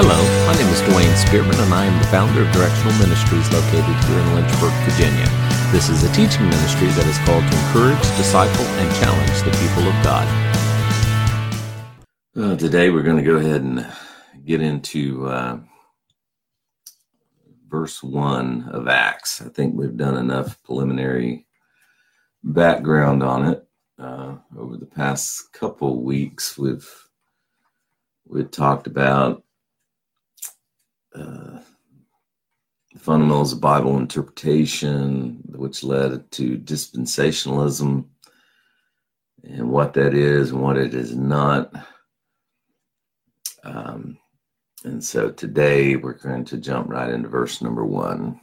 Hello, my name is Dwayne Spearman, and I am the founder of Directional Ministries located here in Lynchburg, Virginia. This is a teaching ministry that is called to encourage, disciple, and challenge the people of God. Uh, today we're going to go ahead and get into uh, verse 1 of Acts. I think we've done enough preliminary background on it. Uh, over the past couple weeks, we've we've talked about uh, the fundamentals of Bible interpretation, which led to dispensationalism, and what that is and what it is not. Um, and so today we're going to jump right into verse number one.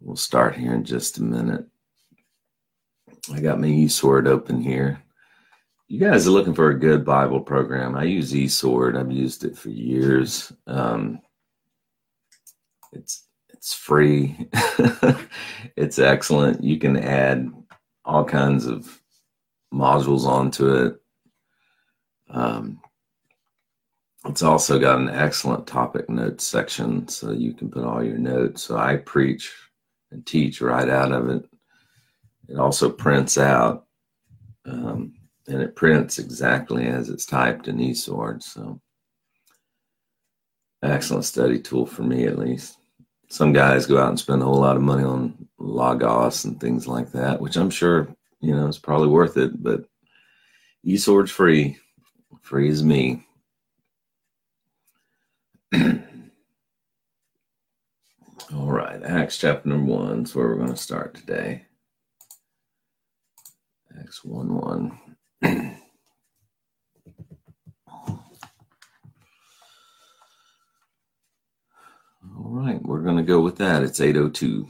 We'll start here in just a minute. I got my eSword open here you guys are looking for a good Bible program, I use eSword. I've used it for years. Um, it's it's free. it's excellent. You can add all kinds of modules onto it. Um, it's also got an excellent topic notes section, so you can put all your notes. So I preach and teach right out of it. It also prints out. Um, and it prints exactly as it's typed in eSword. So, excellent study tool for me at least. Some guys go out and spend a whole lot of money on Logos and things like that, which I'm sure you know is probably worth it. But eSword's free, free as me. All right, Acts chapter number one is where we're going to start today. Acts 1 1. All right, we're going to go with that. It's 802.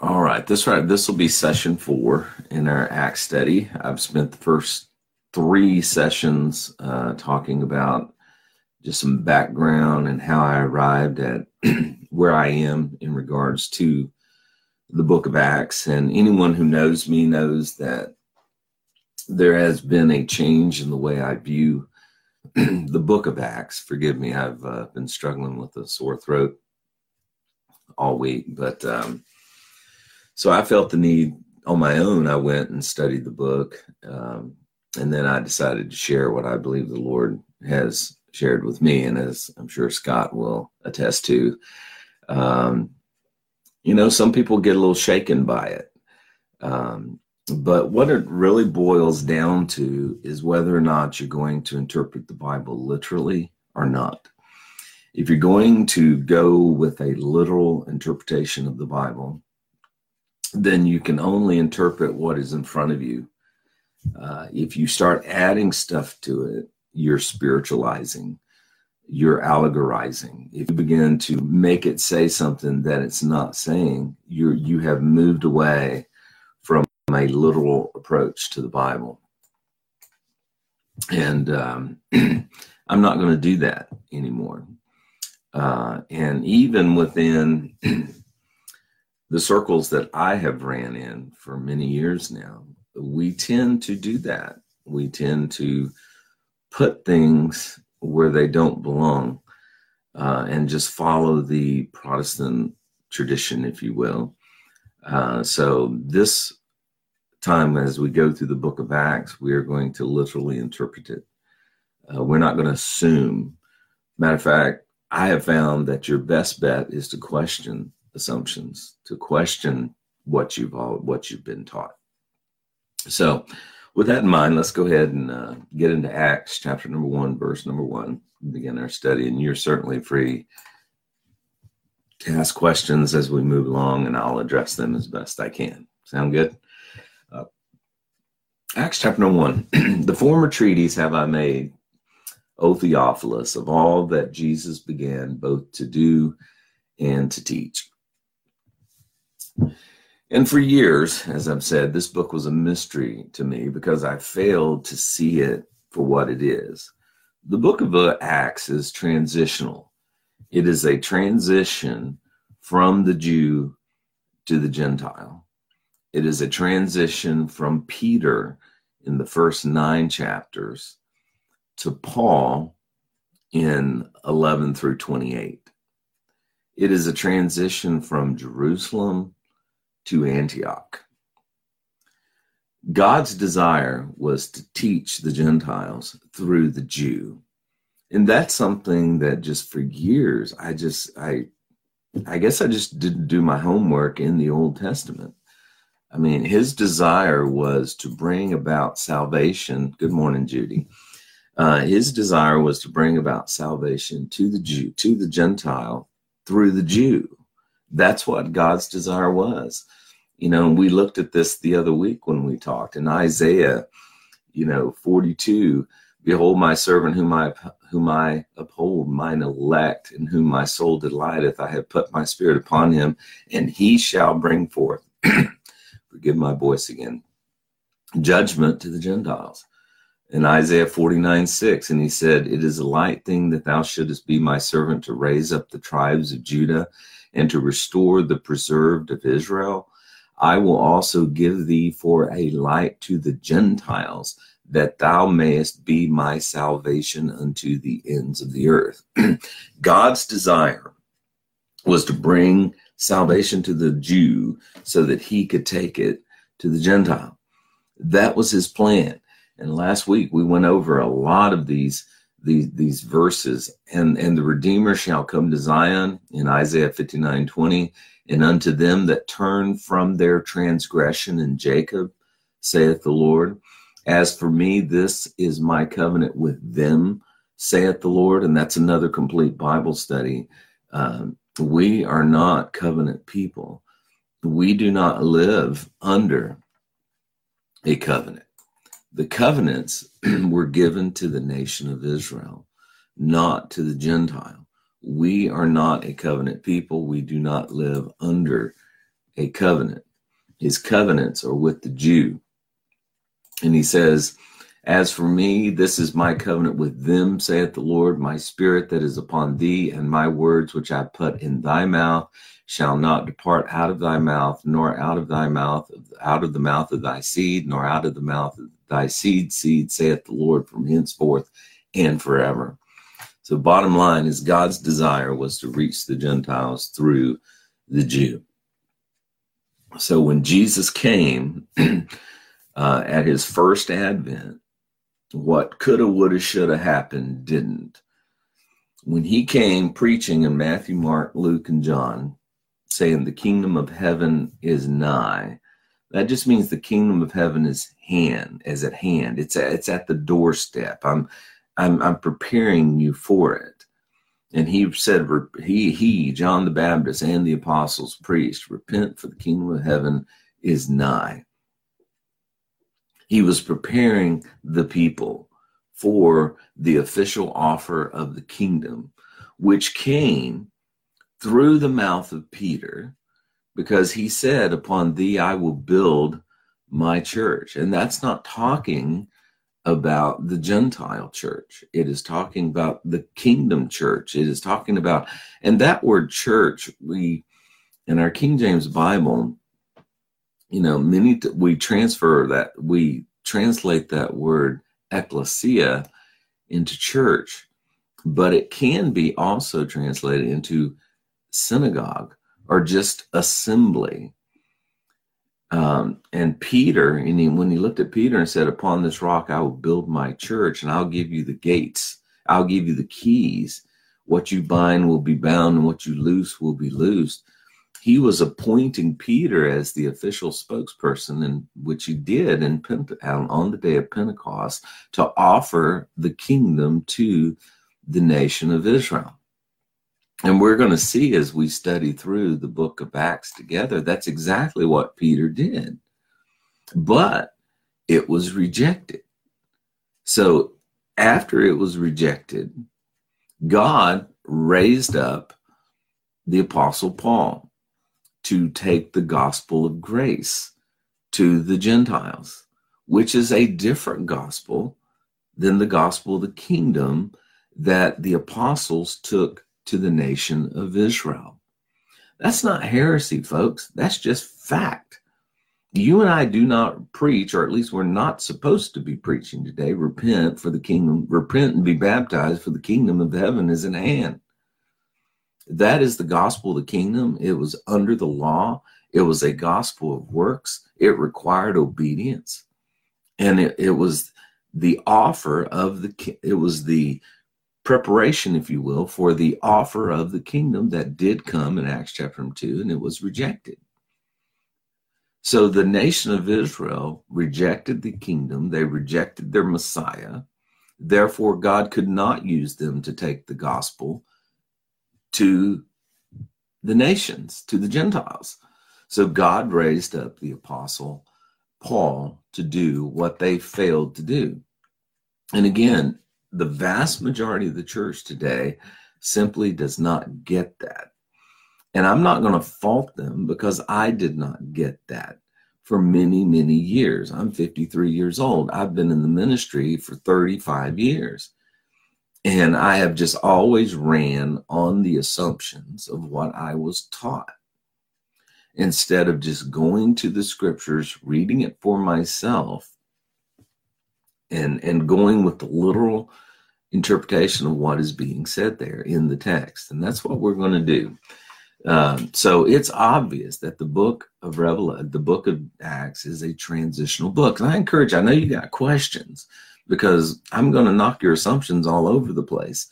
All right, this right this will be session 4 in our act study. I've spent the first 3 sessions uh, talking about just some background and how I arrived at where I am in regards to the book of Acts. And anyone who knows me knows that there has been a change in the way I view the book of Acts. Forgive me, I've uh, been struggling with a sore throat all week. But um, so I felt the need on my own. I went and studied the book. Um, and then I decided to share what I believe the Lord has shared with me. And as I'm sure Scott will attest to, um, you know, some people get a little shaken by it. Um, but what it really boils down to is whether or not you're going to interpret the Bible literally or not. If you're going to go with a literal interpretation of the Bible, then you can only interpret what is in front of you. Uh, if you start adding stuff to it, you're spiritualizing you're allegorizing. If you begin to make it say something that it's not saying, you you have moved away from a literal approach to the Bible. And um, I'm not going to do that anymore. Uh, and even within the circles that I have ran in for many years now, we tend to do that. We tend to put things where they don't belong uh, and just follow the Protestant tradition, if you will. Uh, so, this time, as we go through the book of Acts, we are going to literally interpret it. Uh, we're not going to assume. Matter of fact, I have found that your best bet is to question assumptions, to question what you've all, what you've been taught. So, with that in mind, let's go ahead and uh, get into Acts chapter number one, verse number one, begin our study. And you're certainly free to ask questions as we move along, and I'll address them as best I can. Sound good? Uh, Acts chapter number one. the former treatise have I made, O Theophilus, of all that Jesus began both to do and to teach and for years, as I've said, this book was a mystery to me because I failed to see it for what it is. The book of Acts is transitional, it is a transition from the Jew to the Gentile. It is a transition from Peter in the first nine chapters to Paul in 11 through 28. It is a transition from Jerusalem to Antioch. God's desire was to teach the Gentiles through the Jew. And that's something that just for years I just I I guess I just didn't do my homework in the Old Testament. I mean, his desire was to bring about salvation. Good morning, Judy. Uh, his desire was to bring about salvation to the Jew, to the Gentile through the Jew. That's what God's desire was. You know, we looked at this the other week when we talked in Isaiah, you know, 42. Behold, my servant whom I whom I uphold, mine elect, in whom my soul delighteth. I have put my spirit upon him, and he shall bring forth. forgive my voice again. Judgment to the Gentiles. In Isaiah 49 6, and he said, It is a light thing that thou shouldest be my servant to raise up the tribes of Judah and to restore the preserved of Israel. I will also give thee for a light to the Gentiles, that thou mayest be my salvation unto the ends of the earth. God's desire was to bring salvation to the Jew so that he could take it to the Gentile. That was his plan. And last week we went over a lot of these these, these verses and and the redeemer shall come to zion in isaiah 59 20 and unto them that turn from their transgression in jacob saith the lord as for me this is my covenant with them saith the lord and that's another complete bible study um, we are not covenant people. We do not live under a covenant. The covenants were given to the nation of Israel, not to the Gentile. We are not a covenant people. We do not live under a covenant. His covenants are with the Jew. And he says, as for me, this is my covenant with them, saith the Lord. My spirit that is upon thee, and my words which I put in thy mouth shall not depart out of thy mouth, nor out of thy mouth, out of the mouth of thy seed, nor out of the mouth of thy seed, seed, saith the Lord, from henceforth and forever. So, bottom line is God's desire was to reach the Gentiles through the Jew. So, when Jesus came uh, at his first advent, what coulda, woulda, shoulda happened didn't. When he came preaching in Matthew, Mark, Luke, and John, saying the kingdom of heaven is nigh, that just means the kingdom of heaven is hand, is at hand. It's at, it's at the doorstep. I'm, I'm, I'm preparing you for it. And he said, he, he, John the Baptist, and the apostles preached, repent for the kingdom of heaven is nigh. He was preparing the people for the official offer of the kingdom, which came through the mouth of Peter, because he said, Upon thee I will build my church. And that's not talking about the Gentile church. It is talking about the kingdom church. It is talking about, and that word church, we, in our King James Bible, you know, many we transfer that we translate that word ecclesia into church, but it can be also translated into synagogue or just assembly. Um, and Peter, and he, when he looked at Peter and said, Upon this rock I will build my church, and I'll give you the gates, I'll give you the keys. What you bind will be bound, and what you loose will be loosed he was appointing Peter as the official spokesperson, and which he did in Pente- on the day of Pentecost to offer the kingdom to the nation of Israel. And we're going to see as we study through the book of Acts together, that's exactly what Peter did. But it was rejected. So after it was rejected, God raised up the Apostle Paul to take the gospel of grace to the Gentiles, which is a different gospel than the gospel of the kingdom that the apostles took to the nation of Israel. That's not heresy, folks. That's just fact. you and I do not preach, or at least we're not supposed to be preaching today. Repent for the kingdom, repent and be baptized, for the kingdom of heaven is in hand. That is the gospel of the kingdom. It was under the law, it was a gospel of works, it required obedience. And it, it was the offer of the, it was the preparation, if you will, for the offer of the kingdom that did come in Acts chapter 2, and it was rejected. So the nation of Israel rejected the kingdom, they rejected their Messiah. Therefore, God could not use them to take the gospel to the nations, to the Gentiles. So God raised up the apostle Paul to do what they failed to do. And again, the vast majority of the church today simply does not get that. And I'm not going to fault them because I did not get that for many, many years. I'm 53 years old. I've been in the ministry for 35 years. And I have just always ran on the assumptions of what I was taught instead of just going to the scriptures, reading it for myself, and, and going with the literal interpretation of what is being said there in the text. And that's what we're going to do. Um, so it's obvious that the book of Revelation, the book of Acts, is a transitional book. And I encourage, I know you got questions because I'm going to knock your assumptions all over the place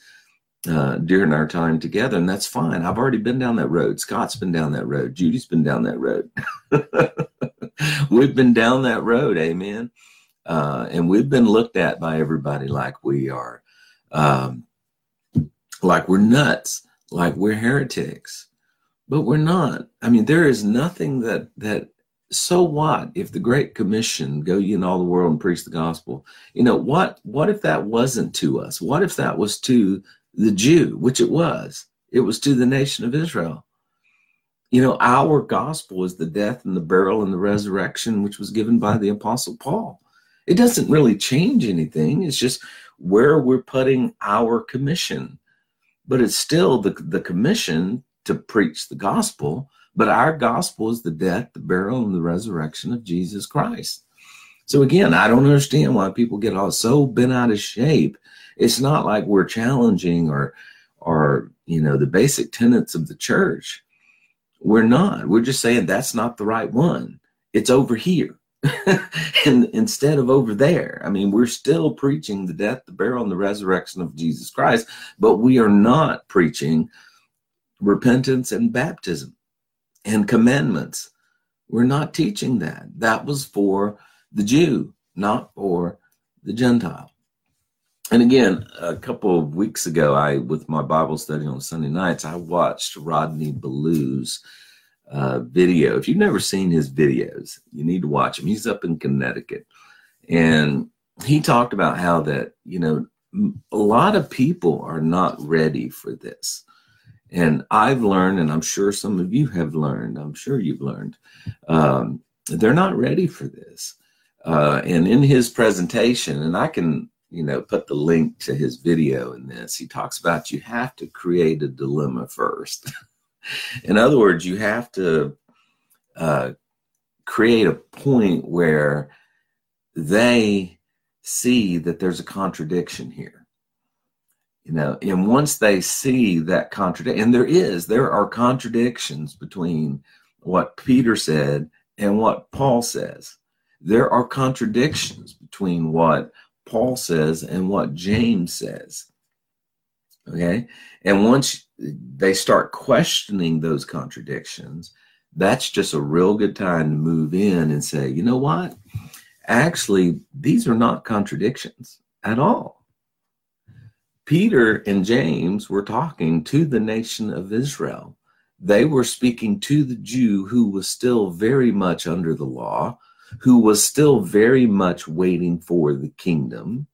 uh, during our time together, and that's fine. I've already been down that road. Scott's been down that road. Judy's been down that road. we've been down that road, amen. Uh, and we've been looked at by everybody like we are, um, like we're nuts, like we're heretics but we're not. I mean, there is nothing that that so what if the great commission go ye in all the world and preach the gospel? You know what what if that wasn't to us? What if that was to the jew which it was? It was to the nation of israel. You know our gospel is the death and the burial and the resurrection which was given by the apostle paul it doesn't really change anything it's just where we're putting our commission but it's still the the commission to preach the gospel, but our gospel is the death, the burial, and the resurrection of Jesus Christ. So again, I don't understand why people get all so bent out of shape. It's not like we're challenging or or you know the basic tenets of the church. We're not. We're just saying that's not the right one. It's over here. and instead of over there. I mean, we're still preaching the death, the burial, and the resurrection of Jesus Christ, but we are not preaching repentance and baptism and commandments. We're not teaching that. That was for the Jew, not for the Gentile. And again, a couple of weeks ago, I, with my Bible study on Sunday nights, I watched Rodney Ballou's uh, video. If you've never seen his videos, you need to watch him. He's up in Connecticut. And he talked about how that, you know, a lot of people are not ready for this. And I've learned, and I'm sure some of you have learned, I'm sure you've learned, um, they're not ready for this. Uh, and in his presentation, and I can, you know, put the link to his video in this, he talks about you have to create a dilemma first. in other words, you have to uh, create a point where they see that there's a contradiction here. You know and once they see that contradiction and there is there are contradictions between what peter said and what paul says. There are contradictions between what paul says and what james says. Okay? And once they start questioning those contradictions that's just a real good time to move in and say you know what actually these are not contradictions at all Peter and James were talking to the nation of Israel. They were speaking to the Jew who was still very much under the law, who was still very much waiting for the kingdom,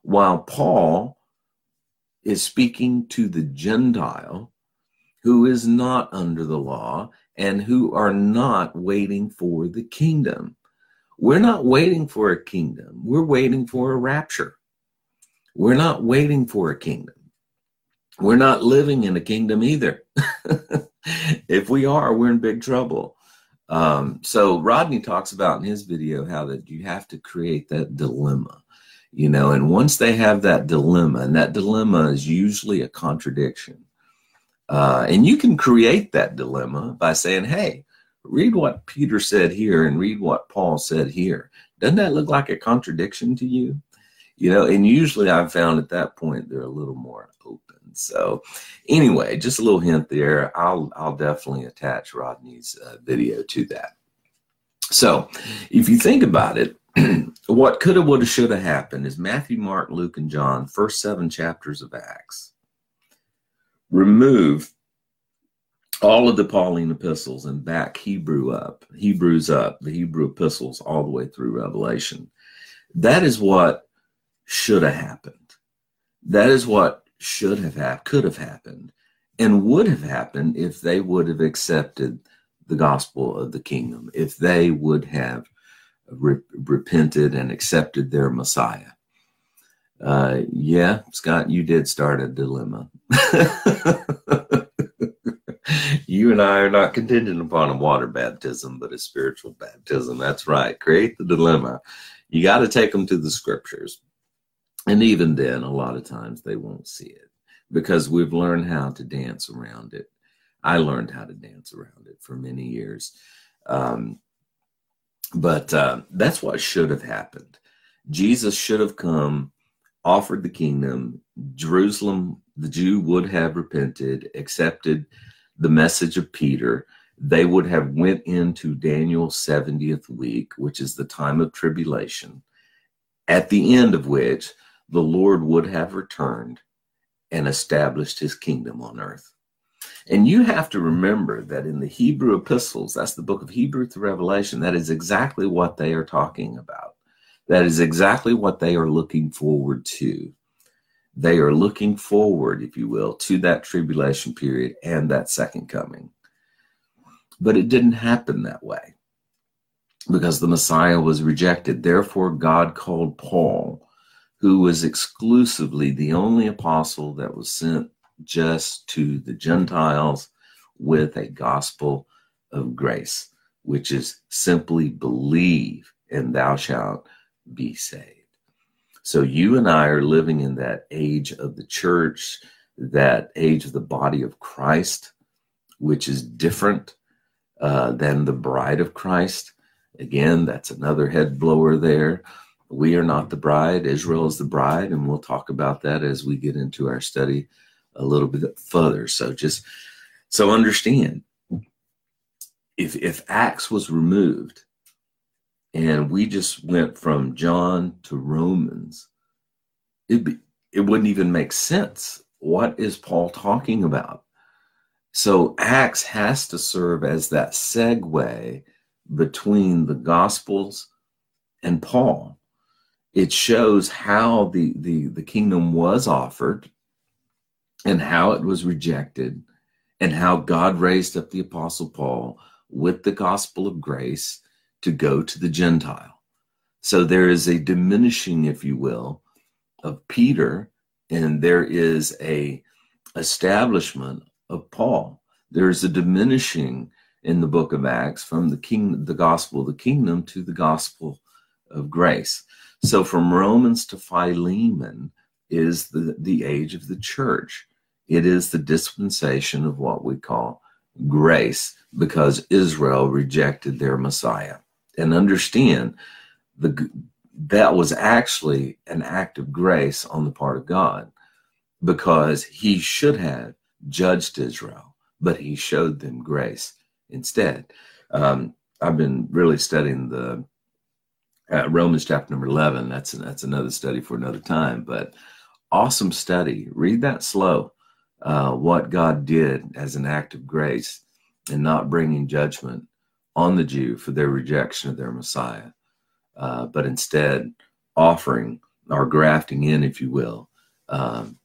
while Paul is speaking to the Gentile who is not under the law and who are not waiting for the kingdom. We're not waiting for a kingdom, we're waiting for a rapture. We're not waiting for a kingdom. We're not living in a kingdom either. if we are, we're in big trouble. Um, so Rodney talks about in his video how that you have to create that dilemma, you know, and once they have that dilemma, and that dilemma is usually a contradiction, uh, and you can create that dilemma by saying, "Hey, read what Peter said here and read what Paul said here. Doesn't that look like a contradiction to you?" You know, and usually I've found at that point they're a little more open. So, anyway, just a little hint there. I'll I'll definitely attach Rodney's uh, video to that. So, if you think about it, what could have, would have, should have happened is Matthew, Mark, Luke, and John, first seven chapters of Acts, remove all of the Pauline epistles and back Hebrew up, Hebrews up, the Hebrew epistles all the way through Revelation. That is what should have happened. That is what should have happened, could have happened, and would have happened if they would have accepted the gospel of the kingdom, if they would have re- repented and accepted their Messiah. Uh, yeah, Scott, you did start a dilemma. you and I are not contingent upon a water baptism, but a spiritual baptism. That's right. Create the dilemma. You got to take them to the scriptures. And even then, a lot of times they won't see it because we've learned how to dance around it. I learned how to dance around it for many years. Um, but uh, that's what should have happened. Jesus should have come, offered the kingdom. Jerusalem, the Jew would have repented, accepted the message of Peter. They would have went into Daniel's 70th week, which is the time of tribulation, at the end of which the Lord would have returned and established his kingdom on earth. And you have to remember that in the Hebrew epistles, that's the book of Hebrew to Revelation, that is exactly what they are talking about. That is exactly what they are looking forward to. They are looking forward, if you will, to that tribulation period and that second coming. But it didn't happen that way because the Messiah was rejected. Therefore, God called Paul who was exclusively the only apostle that was sent just to the Gentiles with a gospel of grace, which is simply believe and thou shalt be saved. So you and I are living in that age of the church, that age of the body of Christ, which is different uh, than the bride of Christ. Again, that's another head blower there we are not the bride, Israel is the bride, and we'll talk about that as we get into our study a little bit further. So just so understand if if Acts was removed and we just went from John to Romans, it be, it wouldn't even make sense. What is Paul talking about? So Acts has to serve as that segue between the Gospels and Paul it shows how the, the, the kingdom was offered and how it was rejected and how God raised up the apostle Paul with the gospel of grace to go to the Gentile. So there is a diminishing, if you will, of Peter, and there is a establishment of Paul. There is a diminishing in the book of Acts from the king, the gospel of the kingdom to the gospel of grace. So from Romans to Philemon is the, the age of the church. It is the dispensation of what we call grace because Israel rejected their Messiah. And understand the that was actually an act of grace on the part of God because he should have judged Israel, but he showed them grace instead. Um, I've been really studying the uh, Romans chapter number 11. That's, that's another study for another time, but awesome study. Read that slow. Uh, what God did as an act of grace and not bringing judgment on the Jew for their rejection of their Messiah, uh, but instead offering or grafting in, if you will, um,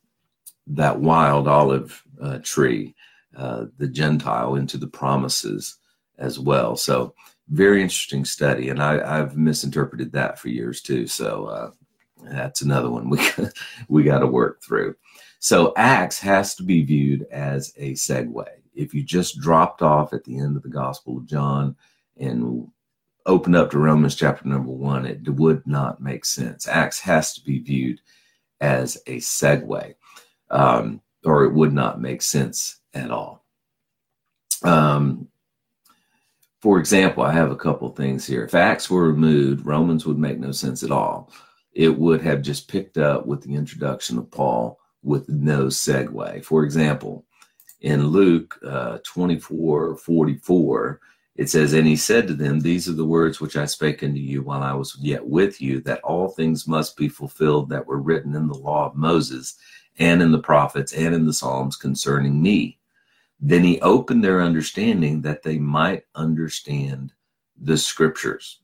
that wild olive uh, tree, uh, the Gentile, into the promises as well. So very interesting study, and I, have misinterpreted that for years too. So uh, that's another one we we got to work through. So Acts has to be viewed as a segue. If you just dropped off at the end of the Gospel of John and opened up to Romans chapter number one, it would not make sense. Acts has to be viewed as a segue, um, or it would not make sense at all. Um, for example, I have a couple things here. If Acts were removed, Romans would make no sense at all. It would have just picked up with the introduction of Paul with no segue. For example, in Luke uh, 24 44, it says, And he said to them, These are the words which I spake unto you while I was yet with you, that all things must be fulfilled that were written in the law of Moses, and in the prophets, and in the Psalms concerning me. Then he opened their understanding that they might understand the scriptures.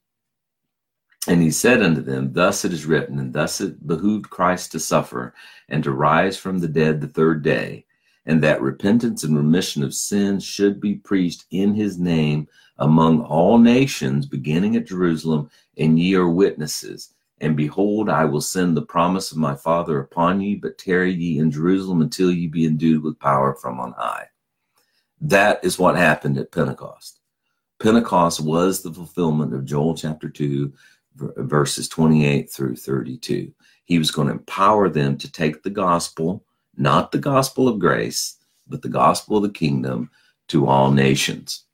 And he said unto them, Thus it is written, and thus it behooved Christ to suffer, and to rise from the dead the third day, and that repentance and remission of sins should be preached in his name among all nations, beginning at Jerusalem, and ye are witnesses. And behold, I will send the promise of my Father upon ye, but tarry ye in Jerusalem until ye be endued with power from on high. That is what happened at Pentecost. Pentecost was the fulfillment of Joel chapter 2, verses 28 through 32. He was going to empower them to take the gospel, not the gospel of grace, but the gospel of the kingdom to all nations.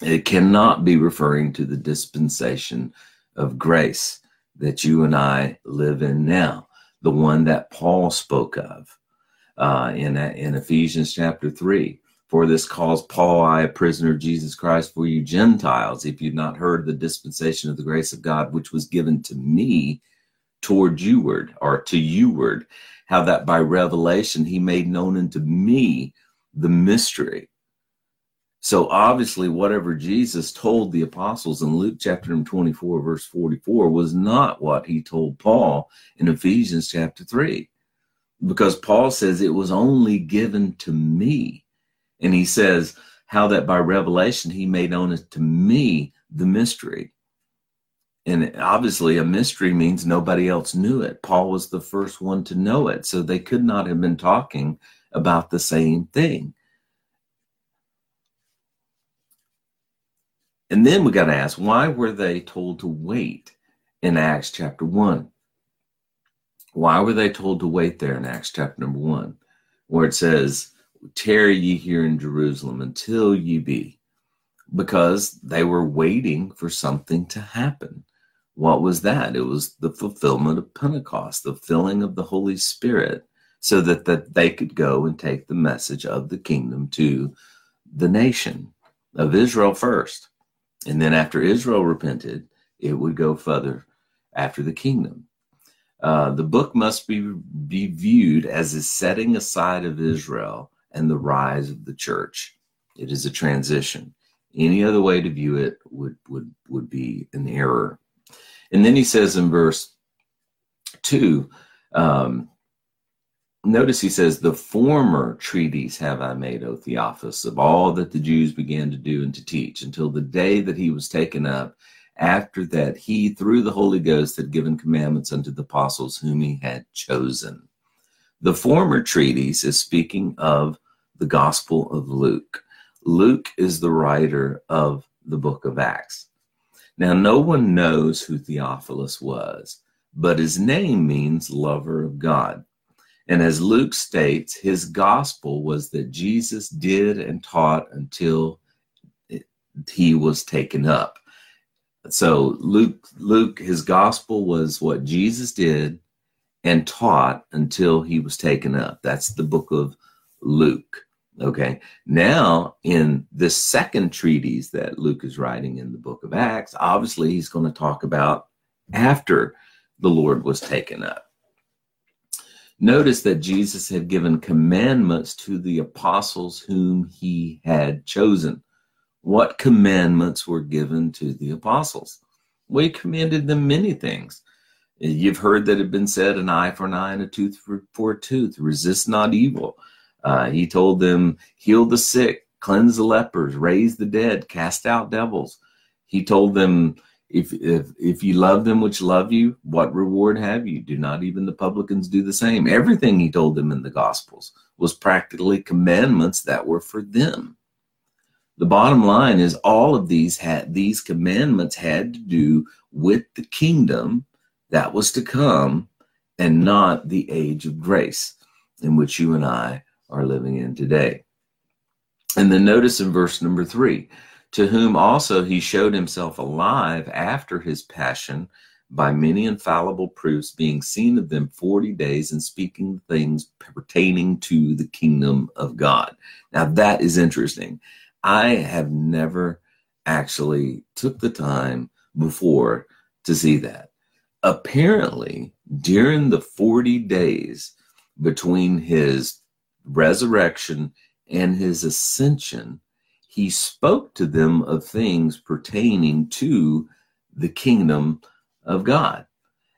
It cannot be referring to the dispensation of grace that you and I live in now, the one that Paul spoke of uh, in, in Ephesians chapter 3. For this cause, Paul, I, a prisoner of Jesus Christ, for you Gentiles, if you've not heard the dispensation of the grace of God, which was given to me toward youward, or to youward, how that by revelation he made known unto me the mystery so obviously, whatever Jesus told the apostles in Luke chapter 24, verse 44, was not what he told Paul in Ephesians chapter 3. Because Paul says it was only given to me. And he says, how that by revelation he made known to me the mystery. And obviously, a mystery means nobody else knew it. Paul was the first one to know it. So they could not have been talking about the same thing. And then we got to ask, why were they told to wait in Acts chapter 1? Why were they told to wait there in Acts chapter number 1, where it says, Tarry ye here in Jerusalem until ye be? Because they were waiting for something to happen. What was that? It was the fulfillment of Pentecost, the filling of the Holy Spirit, so that, that they could go and take the message of the kingdom to the nation of Israel first. And then after Israel repented, it would go further after the kingdom. Uh, the book must be, be viewed as a setting aside of Israel and the rise of the church. It is a transition. Any other way to view it would, would, would be an error. And then he says in verse 2 um, notice he says, The former treatise have I made, O Theophilus, of all that the Jews began to do and to teach, until the day that he was taken up. After that, he, through the Holy Ghost, had given commandments unto the apostles whom he had chosen. The former treatise is speaking of the Gospel of Luke. Luke is the writer of the book of Acts. Now, no one knows who Theophilus was, but his name means lover of God. And as Luke states, his gospel was that Jesus did and taught until he was taken up. So Luke, Luke, his gospel was what Jesus did and taught until he was taken up. That's the book of Luke. Okay. Now, in the second treatise that Luke is writing in the book of Acts, obviously he's going to talk about after the Lord was taken up. Notice that Jesus had given commandments to the apostles whom he had chosen. What commandments were given to the apostles? He commanded them many things. You've heard that it had been said, an eye for an eye and a tooth for, for a tooth. Resist not evil. Uh, he told them, heal the sick, cleanse the lepers, raise the dead, cast out devils. He told them, if if if you love them which love you what reward have you? Do not even the publicans do the same? Everything he told them in the gospels was practically commandments that were for them. The bottom line is all of these had these commandments had to do with the kingdom that was to come and not the age of grace in which you and I are living in today. And then notice in verse number three, to whom also he showed himself alive after his passion by many infallible proofs, being seen of them 40 days and speaking things pertaining to the kingdom of God. Now that is interesting. I have never actually took the time before to see that. Apparently, during the 40 days between his resurrection and his ascension, he spoke to them of things pertaining to the kingdom of God.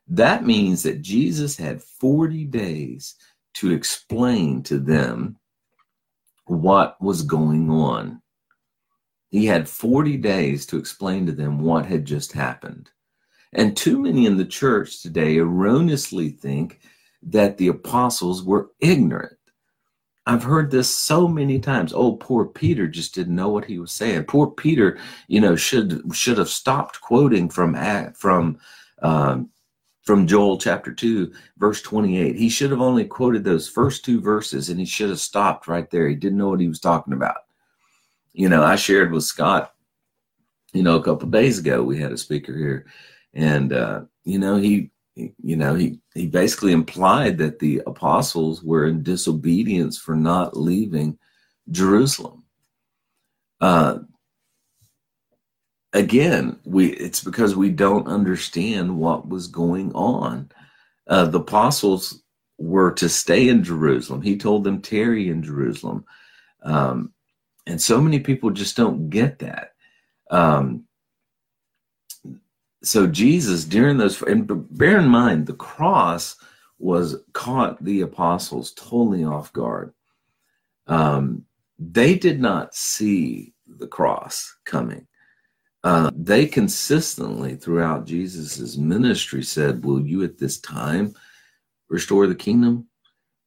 That means that Jesus had 40 days to explain to them what was going on. He had 40 days to explain to them what had just happened. And too many in the church today erroneously think that the apostles were ignorant. I've heard this so many times. Oh, poor Peter just didn't know what he was saying. Poor Peter, you know, should should have stopped quoting from from um, from Joel chapter 2, verse 28. He should have only quoted those first two verses and he should have stopped right there. He didn't know what he was talking about. You know, I shared with Scott, you know, a couple days ago, we had a speaker here, and, uh, you know, he, you know, he, he basically implied that the apostles were in disobedience for not leaving Jerusalem. Uh, again, we it's because we don't understand what was going on. Uh, the apostles were to stay in Jerusalem. He told them tarry in Jerusalem, um, and so many people just don't get that. Um, so Jesus, during those, and bear in mind, the cross was caught the apostles totally off guard. Um, they did not see the cross coming. Uh, they consistently throughout Jesus's ministry said, "Will you at this time restore the kingdom?"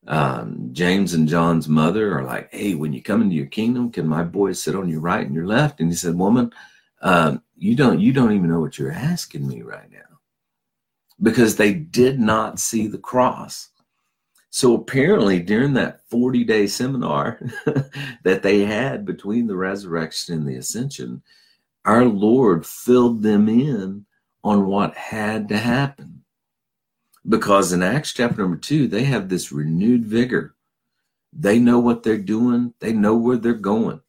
Um, James and John's mother are like, "Hey, when you come into your kingdom, can my boys sit on your right and your left?" And he said, "Woman, um, you don't you don't even know what you're asking me right now," because they did not see the cross. So apparently, during that 40 day seminar that they had between the resurrection and the ascension, our Lord filled them in on what had to happen. Because in Acts chapter number two, they have this renewed vigor. They know what they're doing, they know where they're going.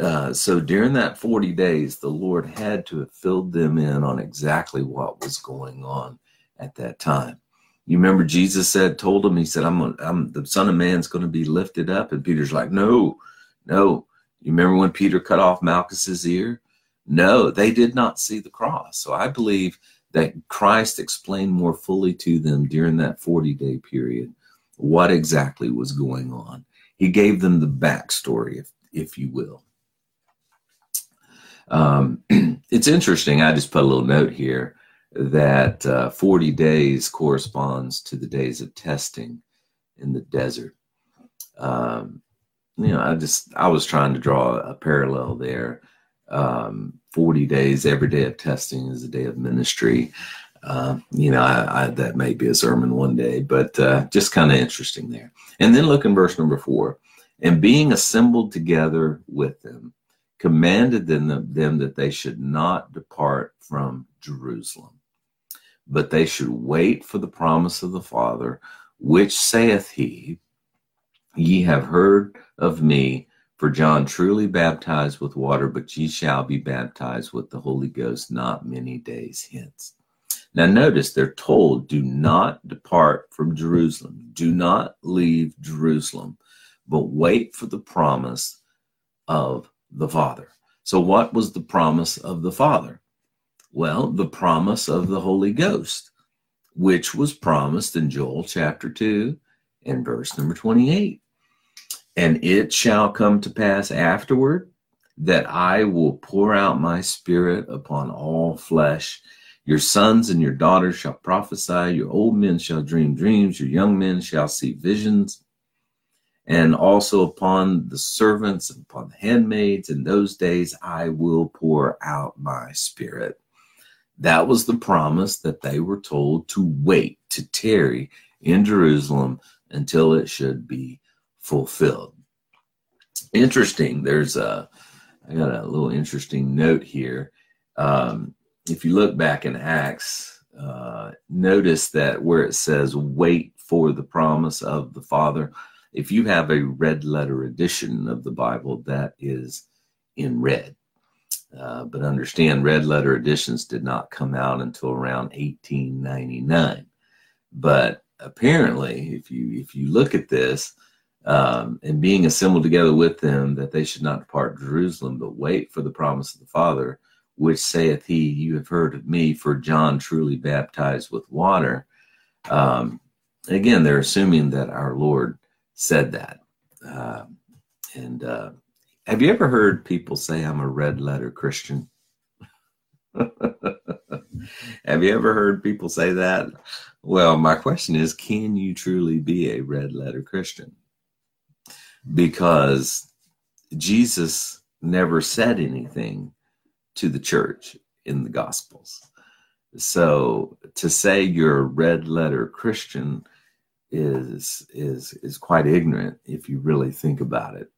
Uh, so during that 40 days, the Lord had to have filled them in on exactly what was going on at that time. You remember Jesus said, told him, he said, I'm, I'm the son of man's going to be lifted up. And Peter's like, no, no. You remember when Peter cut off Malchus's ear? No, they did not see the cross. So I believe that Christ explained more fully to them during that 40 day period what exactly was going on. He gave them the backstory, if, if you will. Um, it's interesting. I just put a little note here that uh, 40 days corresponds to the days of testing in the desert. Um, you know, I just I was trying to draw a parallel there um, 40 days, every day of testing is a day of ministry. Uh, you know, I, I, that may be a sermon one day, but uh, just kind of interesting there. And then look in verse number four. And being assembled together with them, commanded them, them that they should not depart from Jerusalem, but they should wait for the promise of the Father, which saith he, Ye have heard of me for John truly baptized with water, but ye shall be baptized with the Holy Ghost not many days hence. Now, notice they're told, do not depart from Jerusalem. Do not leave Jerusalem, but wait for the promise of the Father. So, what was the promise of the Father? Well, the promise of the Holy Ghost, which was promised in Joel chapter 2 and verse number 28. And it shall come to pass afterward that I will pour out my spirit upon all flesh. Your sons and your daughters shall prophesy, your old men shall dream dreams, your young men shall see visions. And also upon the servants and upon the handmaids in those days I will pour out my spirit. That was the promise that they were told to wait, to tarry in Jerusalem until it should be fulfilled. Interesting. There's a, I got a little interesting note here. Um, if you look back in Acts, uh, notice that where it says wait for the promise of the Father, if you have a red letter edition of the Bible, that is in red. Uh, but understand, red letter editions did not come out until around 1899. But apparently, if you if you look at this, um, and being assembled together with them, that they should not depart Jerusalem, but wait for the promise of the Father, which saith he, You have heard of me, for John truly baptized with water. Um, again, they're assuming that our Lord said that. Uh, and uh, have you ever heard people say, I'm a red letter Christian? have you ever heard people say that? Well, my question is can you truly be a red letter Christian? Because Jesus never said anything to the church in the Gospels. So to say you're a red letter Christian is is is quite ignorant if you really think about it.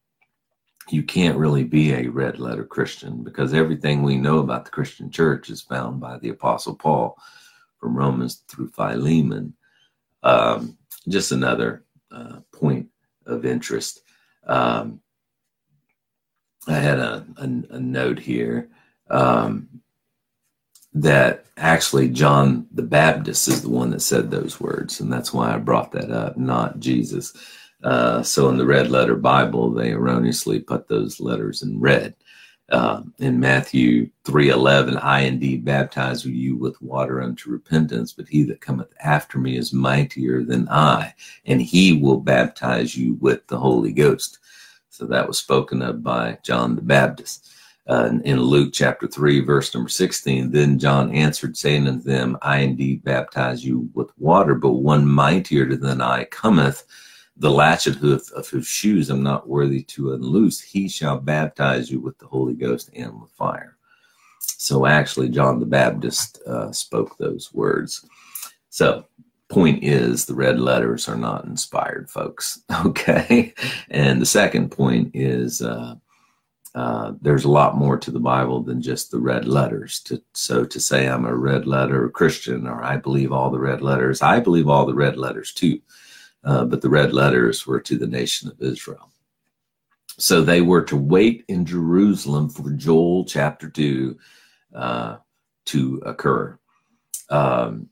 You can't really be a red letter Christian because everything we know about the Christian church is found by the Apostle Paul from Romans through Philemon. Um, just another uh, point of interest. Um, I had a, a, a note here um, that actually John the Baptist is the one that said those words, and that's why I brought that up, not Jesus. Uh, so in the red letter Bible, they erroneously put those letters in red. Uh, in Matthew 3:11, I indeed baptize you with water unto repentance, but he that cometh after me is mightier than I, and he will baptize you with the Holy Ghost. So that was spoken of by John the Baptist uh, in Luke chapter 3, verse number 16. Then John answered, saying unto them, I indeed baptize you with water, but one mightier than I cometh, the latchet hoof of whose shoes I'm not worthy to unloose. He shall baptize you with the Holy Ghost and with fire. So actually, John the Baptist uh, spoke those words. So point is the red letters are not inspired folks okay and the second point is uh, uh, there's a lot more to the Bible than just the red letters. To, so to say I'm a red letter Christian or I believe all the red letters, I believe all the red letters too. Uh, but the red letters were to the nation of Israel. So they were to wait in Jerusalem for Joel chapter 2 uh, to occur. Um,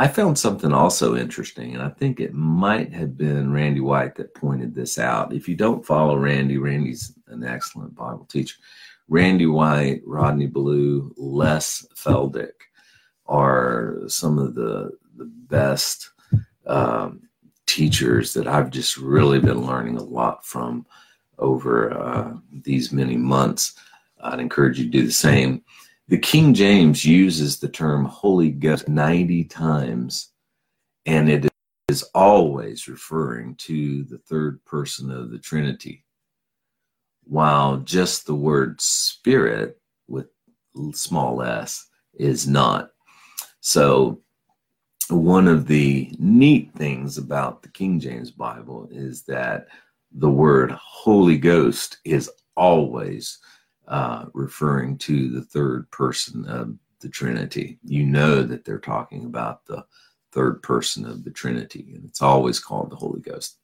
I found something also interesting, and I think it might have been Randy White that pointed this out. If you don't follow Randy, Randy's an excellent Bible teacher. Randy White, Rodney Blue, Les Feldick are some of the, the best um, teachers that I've just really been learning a lot from over uh, these many months. I'd encourage you to do the same. The King James uses the term Holy Ghost 90 times, and it is always referring to the third person of the Trinity, while just the word Spirit with small s is not. So, one of the neat things about the King James Bible is that the word Holy Ghost is always uh, referring to the third person of the Trinity. You know that they're talking about the third person of the Trinity, and it's always called the Holy Ghost.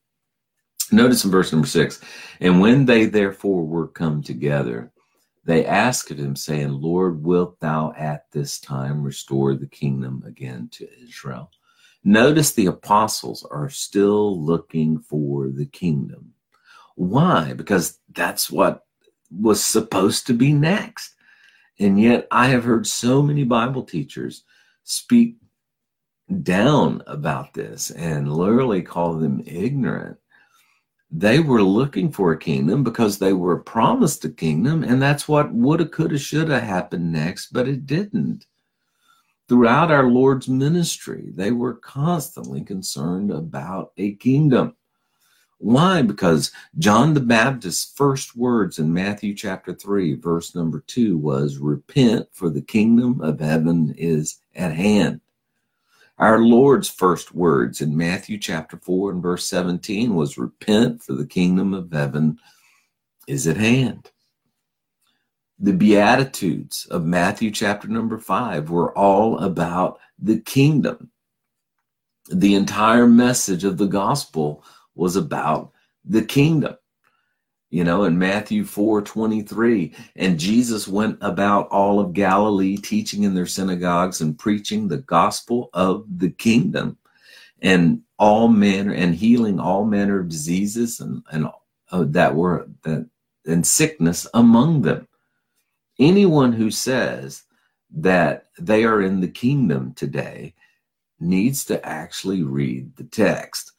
Notice in verse number six, and when they therefore were come together, they asked of him, saying, Lord, wilt thou at this time restore the kingdom again to Israel? Notice the apostles are still looking for the kingdom. Why? Because that's what was supposed to be next. And yet, I have heard so many Bible teachers speak down about this and literally call them ignorant. They were looking for a kingdom because they were promised a kingdom, and that's what woulda, coulda, shoulda happened next, but it didn't. Throughout our Lord's ministry, they were constantly concerned about a kingdom. Why? Because John the Baptist's first words in Matthew chapter 3, verse number 2 was, Repent, for the kingdom of heaven is at hand. Our Lord's first words in Matthew chapter 4 and verse 17 was, Repent, for the kingdom of heaven is at hand. The Beatitudes of Matthew chapter number 5 were all about the kingdom. The entire message of the gospel was about the kingdom. You know, in Matthew 4 23, and Jesus went about all of Galilee, teaching in their synagogues and preaching the gospel of the kingdom and all manner and healing all manner of diseases and, and uh, that were that and sickness among them. Anyone who says that they are in the kingdom today needs to actually read the text.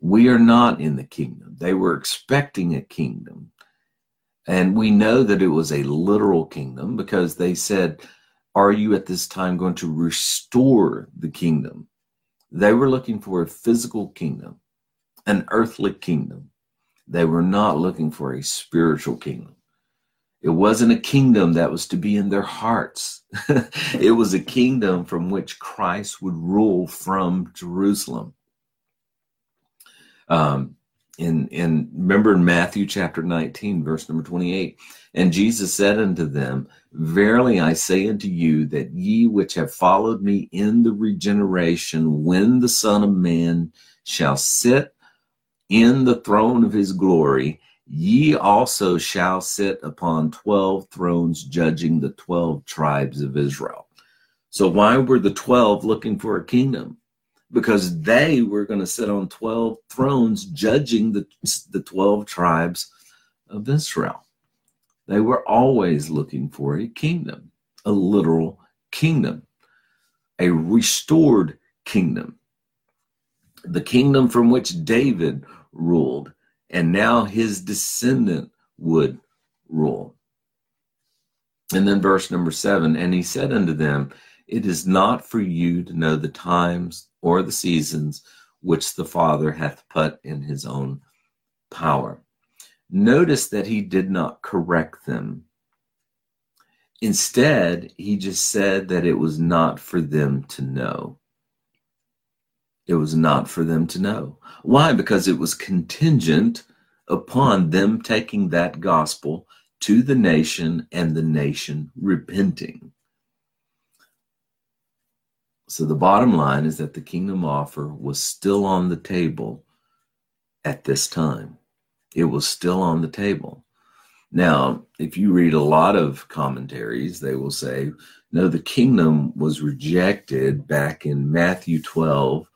We are not in the kingdom. They were expecting a kingdom. And we know that it was a literal kingdom because they said, Are you at this time going to restore the kingdom? They were looking for a physical kingdom, an earthly kingdom. They were not looking for a spiritual kingdom. It wasn't a kingdom that was to be in their hearts. it was a kingdom from which Christ would rule from Jerusalem. Um, in in remember in Matthew chapter 19, verse number 28, and Jesus said unto them, Verily I say unto you that ye which have followed me in the regeneration, when the Son of Man shall sit in the throne of his glory, ye also shall sit upon 12 thrones, judging the 12 tribes of Israel. So, why were the 12 looking for a kingdom? Because they were going to sit on 12 thrones judging the, the 12 tribes of Israel. They were always looking for a kingdom, a literal kingdom, a restored kingdom, the kingdom from which David ruled, and now his descendant would rule. And then verse number seven, and he said unto them, It is not for you to know the times or the seasons which the Father hath put in his own power. Notice that he did not correct them. Instead, he just said that it was not for them to know. It was not for them to know. Why? Because it was contingent upon them taking that gospel to the nation and the nation repenting. So the bottom line is that the kingdom offer was still on the table at this time. It was still on the table. Now, if you read a lot of commentaries, they will say, no, the kingdom was rejected back in Matthew 12.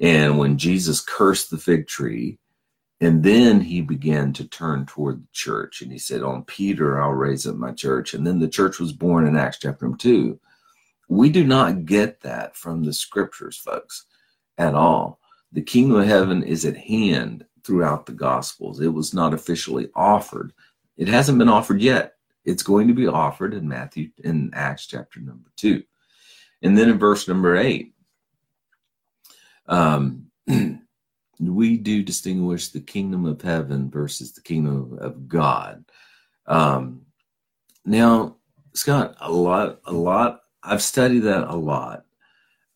And when Jesus cursed the fig tree, and then he began to turn toward the church. And he said, On Peter, I'll raise up my church. And then the church was born in Acts chapter 2. We do not get that from the scriptures, folks, at all. The kingdom of heaven is at hand throughout the gospels. It was not officially offered. It hasn't been offered yet. It's going to be offered in Matthew in Acts chapter number 2. And then in verse number 8, um, we do distinguish the kingdom of heaven versus the kingdom of God. Um, now, Scott, a lot, a lot I've studied that a lot.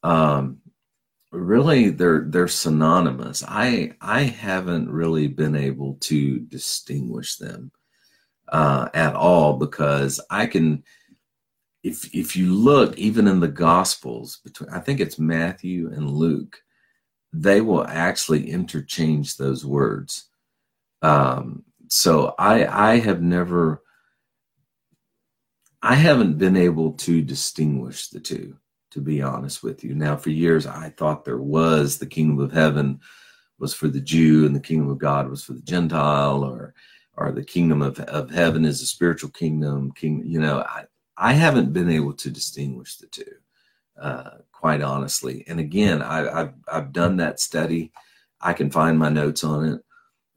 Um, really, they're they're synonymous. I I haven't really been able to distinguish them uh, at all because I can. If if you look even in the Gospels between, I think it's Matthew and Luke, they will actually interchange those words. Um, so I I have never I haven't been able to distinguish the two, to be honest with you. Now, for years, I thought there was the kingdom of heaven was for the Jew and the kingdom of God was for the Gentile, or or the kingdom of, of heaven is a spiritual kingdom. King, you know, I, I haven't been able to distinguish the two, uh, quite honestly. And again, I, I've I've done that study. I can find my notes on it,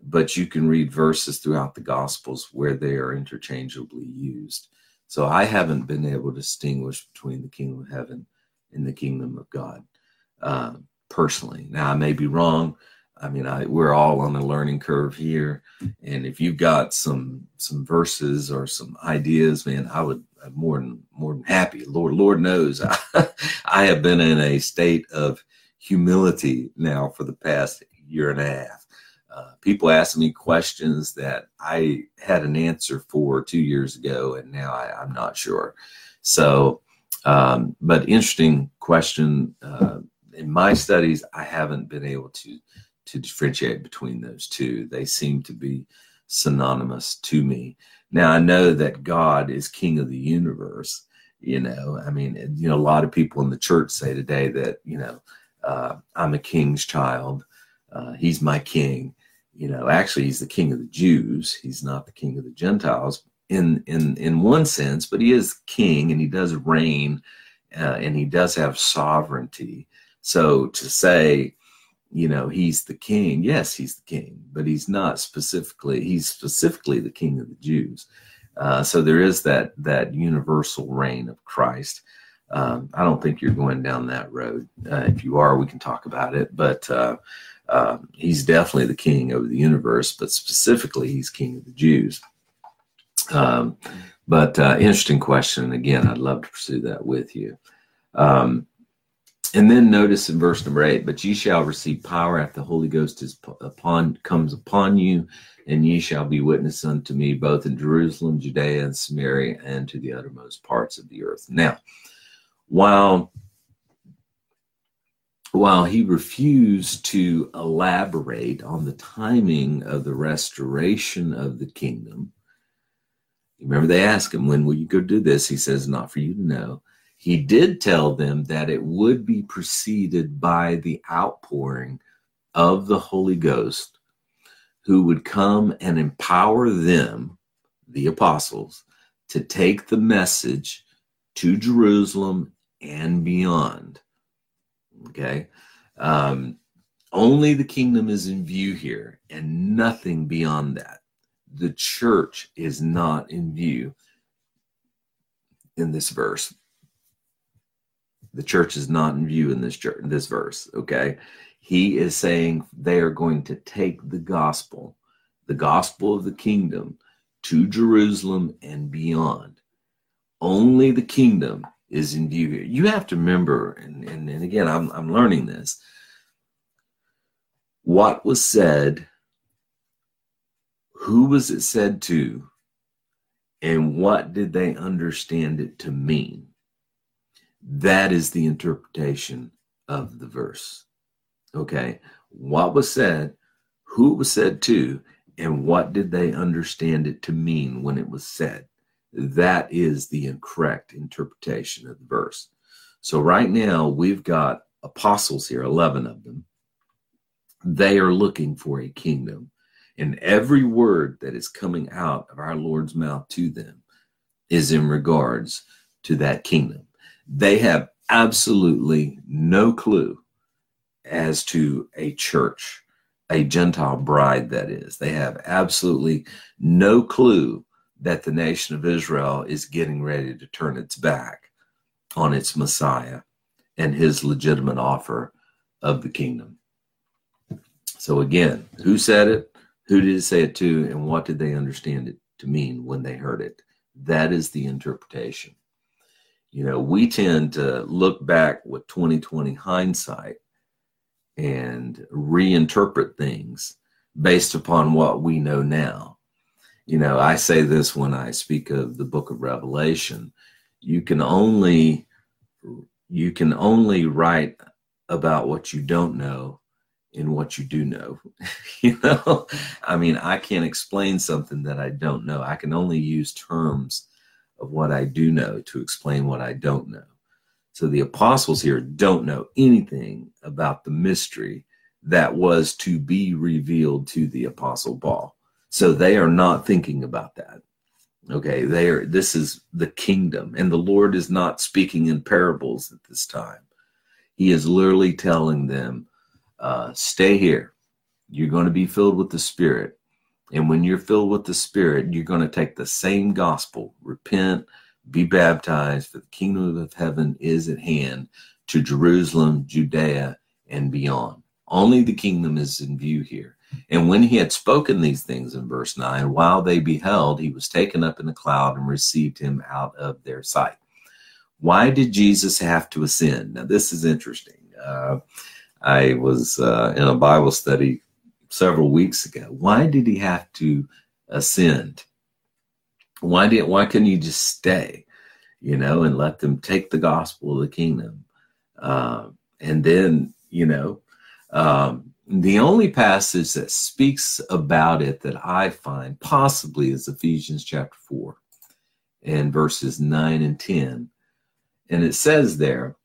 but you can read verses throughout the Gospels where they are interchangeably used. So I haven't been able to distinguish between the kingdom of heaven and the kingdom of God uh, personally. Now I may be wrong. I mean, I, we're all on a learning curve here, and if you've got some some verses or some ideas, man, I would I'm more than more than happy. Lord, Lord knows, I, I have been in a state of humility now for the past year and a half. Uh, people ask me questions that I had an answer for two years ago, and now I, am not sure. So, um, but interesting question. Uh, in my studies, I haven't been able to to differentiate between those two. They seem to be synonymous to me. Now I know that God is King of the universe. You know, I mean, you know, a lot of people in the church say today that you know uh, I'm a king's child. Uh, he's my king. You know, actually, he's the king of the Jews. He's not the king of the Gentiles in in in one sense, but he is king and he does reign uh, and he does have sovereignty. So to say you know he's the king yes he's the king but he's not specifically he's specifically the king of the jews uh, so there is that that universal reign of christ um, i don't think you're going down that road uh, if you are we can talk about it but uh he's definitely the king of the universe but specifically he's king of the jews um, but uh, interesting question again i'd love to pursue that with you um, and then notice in verse number eight, but ye shall receive power after the Holy Ghost is upon comes upon you, and ye shall be witness unto me both in Jerusalem, Judea, and Samaria, and to the uttermost parts of the earth. Now, while while he refused to elaborate on the timing of the restoration of the kingdom, remember they asked him, When will you go do this? He says, Not for you to know he did tell them that it would be preceded by the outpouring of the Holy Ghost, who would come and empower them, the apostles, to take the message to Jerusalem and beyond. Okay. Um, only the kingdom is in view here and nothing beyond that. The church is not in view in this verse the church is not in view in this in this verse okay he is saying they are going to take the gospel the gospel of the kingdom to jerusalem and beyond only the kingdom is in view here you have to remember and, and, and again I'm, I'm learning this what was said who was it said to and what did they understand it to mean that is the interpretation of the verse. Okay. What was said, who it was said to, and what did they understand it to mean when it was said? That is the incorrect interpretation of the verse. So, right now, we've got apostles here, 11 of them. They are looking for a kingdom. And every word that is coming out of our Lord's mouth to them is in regards to that kingdom. They have absolutely no clue as to a church, a Gentile bride, that is. They have absolutely no clue that the nation of Israel is getting ready to turn its back on its Messiah and his legitimate offer of the kingdom. So, again, who said it? Who did it say it to? And what did they understand it to mean when they heard it? That is the interpretation you know, we tend to look back with 2020 hindsight and reinterpret things based upon what we know now. You know, I say this when I speak of the book of Revelation. You can only you can only write about what you don't know in what you do know. you know, I mean, I can't explain something that I don't know. I can only use terms of what I do know to explain what I don't know. So the apostles here don't know anything about the mystery that was to be revealed to the apostle Paul. So they are not thinking about that. Okay, they are this is the kingdom and the Lord is not speaking in parables at this time. He is literally telling them uh, stay here. You're going to be filled with the Spirit. And when you're filled with the Spirit, you're going to take the same gospel, repent, be baptized, for the kingdom of heaven is at hand to Jerusalem, Judea, and beyond. Only the kingdom is in view here. And when he had spoken these things in verse 9, while they beheld, he was taken up in a cloud and received him out of their sight. Why did Jesus have to ascend? Now, this is interesting. Uh, I was uh, in a Bible study several weeks ago. Why did he have to ascend? Why didn't? why couldn't he just stay, you know, and let them take the gospel of the kingdom? Uh, and then, you know, um, the only passage that speaks about it that I find possibly is Ephesians chapter 4 and verses 9 and 10. And it says there,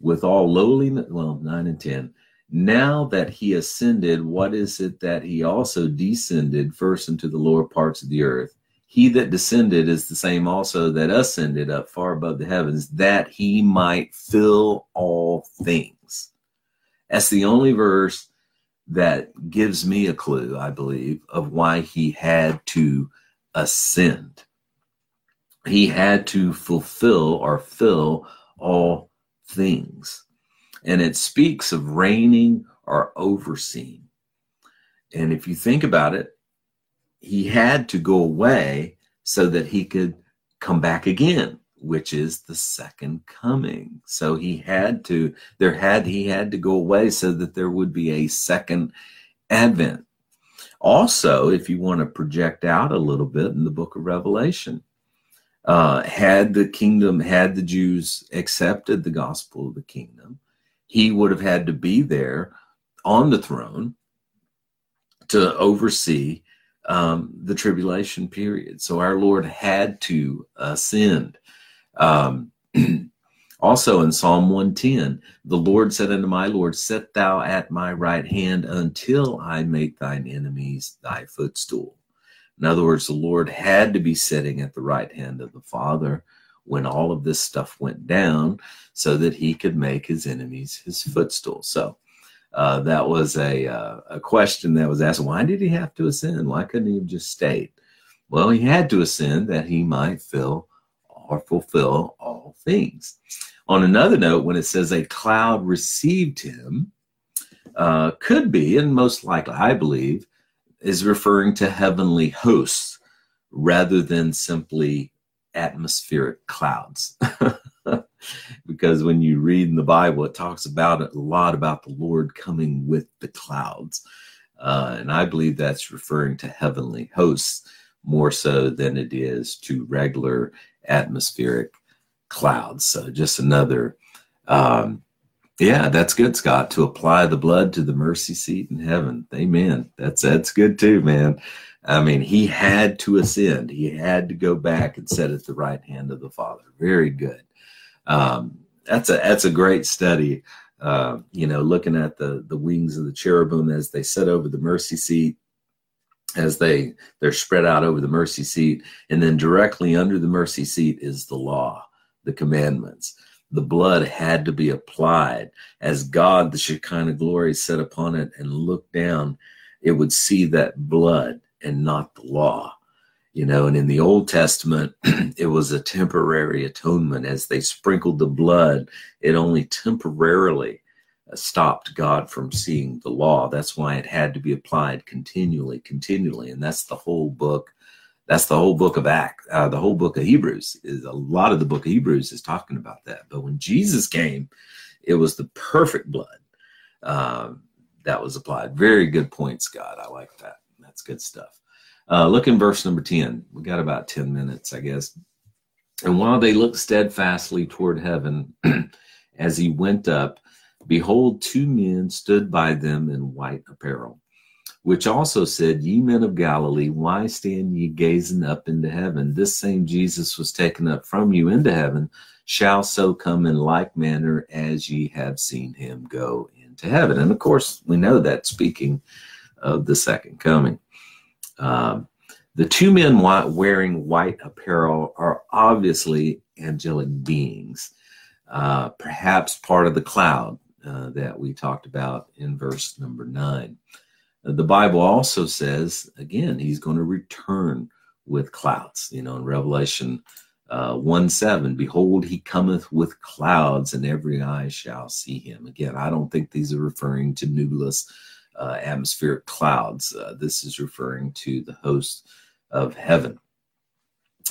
with all lowliness, well, 9 and 10, now that he ascended, what is it that he also descended first into the lower parts of the earth? He that descended is the same also that ascended up far above the heavens, that he might fill all things. That's the only verse that gives me a clue, I believe, of why he had to ascend. He had to fulfill or fill all things. And it speaks of reigning or overseeing. And if you think about it, he had to go away so that he could come back again which is the second coming. So he had to, there had, he had to go away so that there would be a second advent. Also, if you want to project out a little bit in the book of Revelation, uh, had the kingdom, had the Jews accepted the gospel of the kingdom, he would have had to be there on the throne to oversee um, the tribulation period. So our Lord had to ascend. Um, also in Psalm 110, the Lord said unto my Lord, Set thou at my right hand until I make thine enemies thy footstool. In other words, the Lord had to be sitting at the right hand of the Father when all of this stuff went down so that he could make his enemies his footstool. So uh, that was a, uh, a question that was asked why did he have to ascend? Why couldn't he have just stayed? Well, he had to ascend that he might fill or fulfill all things. On another note, when it says a cloud received him, uh, could be, and most likely, I believe, is referring to heavenly hosts rather than simply atmospheric clouds. because when you read in the Bible, it talks about it a lot about the Lord coming with the clouds. Uh, and I believe that's referring to heavenly hosts more so than it is to regular atmospheric clouds. So just another, um, yeah, that's good, Scott. To apply the blood to the mercy seat in heaven. Amen. That's that's good too, man. I mean, he had to ascend. He had to go back and sit at the right hand of the Father. Very good. Um, that's a that's a great study. Uh, you know, looking at the the wings of the cherubim as they sit over the mercy seat as they they're spread out over the mercy seat and then directly under the mercy seat is the law the commandments. The blood had to be applied. As god the shekinah glory set upon it and looked down it would see that blood and not the law. You know and in the old testament it was a temporary atonement. As they sprinkled the blood it only temporarily stopped God from seeing the law. That's why it had to be applied continually, continually, and that's the whole book. That's the whole book of Act. Uh, the whole book of Hebrews is a lot of the book of Hebrews is talking about that. But when Jesus came, it was the perfect blood uh, that was applied. Very good point, Scott. I like that. That's good stuff. Uh, look in verse number 10. We got about 10 minutes, I guess. And while they looked steadfastly toward heaven as he went up, Behold, two men stood by them in white apparel, which also said, Ye men of Galilee, why stand ye gazing up into heaven? This same Jesus was taken up from you into heaven, shall so come in like manner as ye have seen him go into heaven. And of course, we know that speaking of the second coming. Um, the two men wearing white apparel are obviously angelic beings, uh, perhaps part of the cloud uh, that we talked about in verse number nine. Uh, the Bible also says, again, he's going to return with clouds. You know, in Revelation Uh, 1 7, behold, he cometh with clouds, and every eye shall see him. Again, I don't think these are referring to nebulous uh, atmospheric clouds. Uh, this is referring to the host of heaven.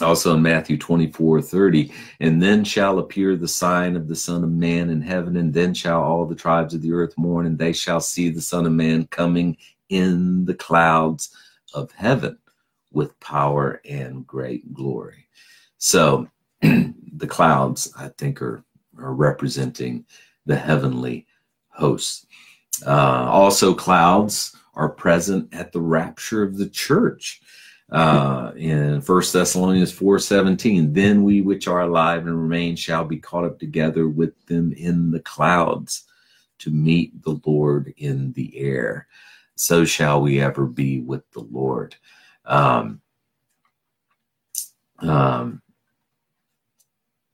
Also in Matthew 24 30, and then shall appear the sign of the Son of Man in heaven, and then shall all the tribes of the earth mourn, and they shall see the Son of Man coming in the clouds of heaven with power and great glory. So the clouds, I think, are, are representing the heavenly hosts. Uh, also, clouds are present at the rapture of the church. Uh, in First Thessalonians 4:17, then we which are alive and remain shall be caught up together with them in the clouds to meet the Lord in the air. So shall we ever be with the Lord. Um, um,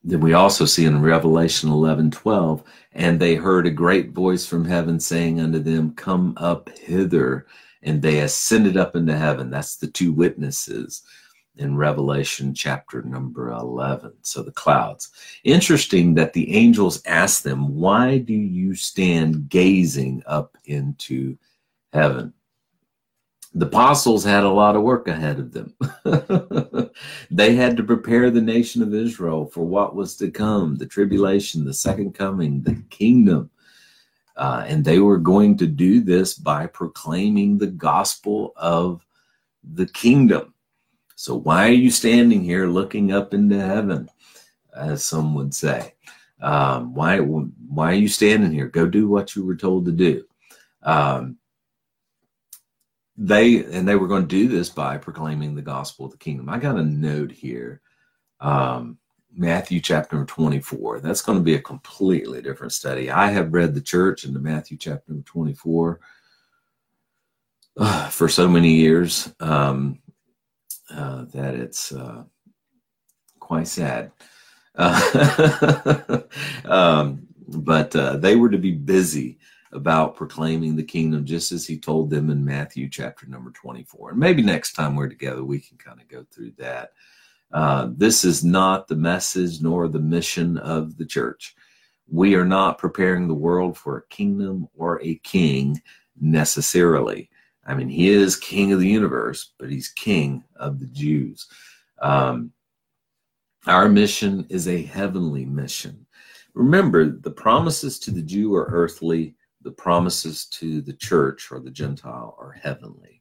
then we also see in Revelation 11 12, and they heard a great voice from heaven saying unto them, Come up hither. And they ascended up into heaven. That's the two witnesses in Revelation chapter number 11. So the clouds. Interesting that the angels asked them, Why do you stand gazing up into heaven? the apostles had a lot of work ahead of them. they had to prepare the nation of Israel for what was to come the tribulation, the second coming, the kingdom. Uh, and they were going to do this by proclaiming the gospel of the kingdom. So, why are you standing here looking up into heaven, as some would say? Um, why, why are you standing here? Go do what you were told to do. Um, they and they were going to do this by proclaiming the gospel of the kingdom. I got a note here, um, Matthew chapter 24. That's going to be a completely different study. I have read the church into Matthew chapter 24 uh, for so many years um, uh, that it's uh, quite sad. um, but uh, they were to be busy about proclaiming the kingdom, just as he told them in Matthew chapter number 24. And maybe next time we're together, we can kind of go through that. Uh, this is not the message nor the mission of the church. We are not preparing the world for a kingdom or a king necessarily. I mean, he is king of the universe, but he's king of the Jews. Um, our mission is a heavenly mission. Remember, the promises to the Jew are earthly, the promises to the church or the Gentile are heavenly.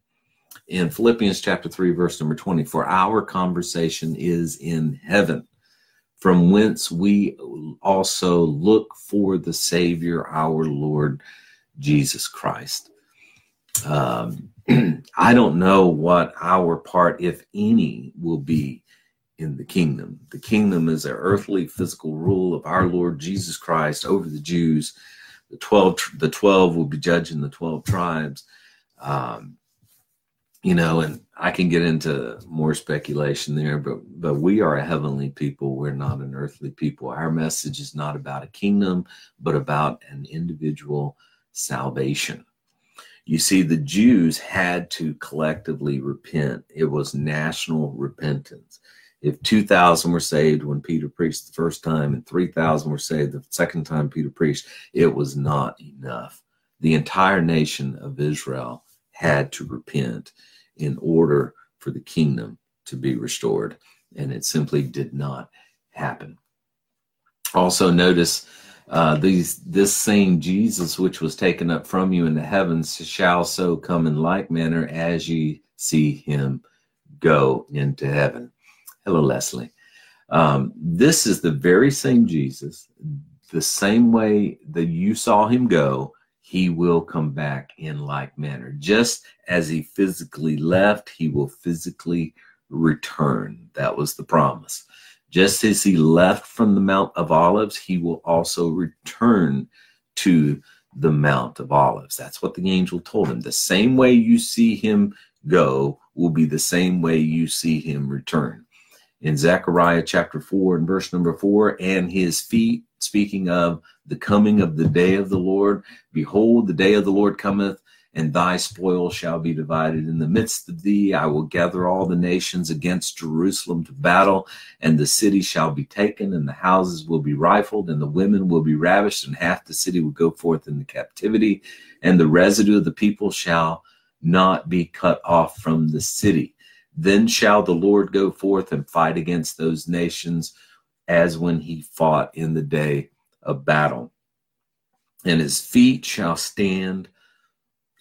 In Philippians chapter 3, verse number 20, for our conversation is in heaven, from whence we also look for the Savior, our Lord Jesus Christ. Um, I don't know what our part, if any, will be in the kingdom. The kingdom is an earthly physical rule of our Lord Jesus Christ over the Jews the 12 the 12 will be judging the 12 tribes um, you know and i can get into more speculation there but but we are a heavenly people. We're not an earthly people. Our message is not about a kingdom but about an individual salvation. You see the jews had to collectively repent. It was national repentance. If 2,000 were saved when Peter preached the first time and 3,000 were saved the second time Peter preached, it was not enough. The entire nation of Israel had to repent in order for the kingdom to be restored, and it simply did not happen. Also, notice uh, these this same Jesus which was taken up from you in the heavens shall so come in like manner as ye see him go into heaven. Hello, Leslie. Um, this is the very same Jesus, the same way that you saw him go, he will come back in like manner. Just as he physically left, he will physically return. That was the promise. Just as he left from the Mount of Olives, he will also return to the Mount of Olives. That's what the angel told him. The same way you see him go will be the same way you see him return in Zechariah chapter 4 and verse number 4 and his feet, speaking of the coming of the day of the Lord. Behold, the day of the Lord cometh, and thy spoil shall be divided in the midst of thee. I will gather all the nations against Jerusalem to battle, and the city shall be taken, and the houses will be rifled, and the women will be ravished, and half the city will go forth into captivity, and the residue of the people shall not be cut off from the city. Then shall the Lord go forth and fight against those nations as when he fought in the day of battle. And his feet shall stand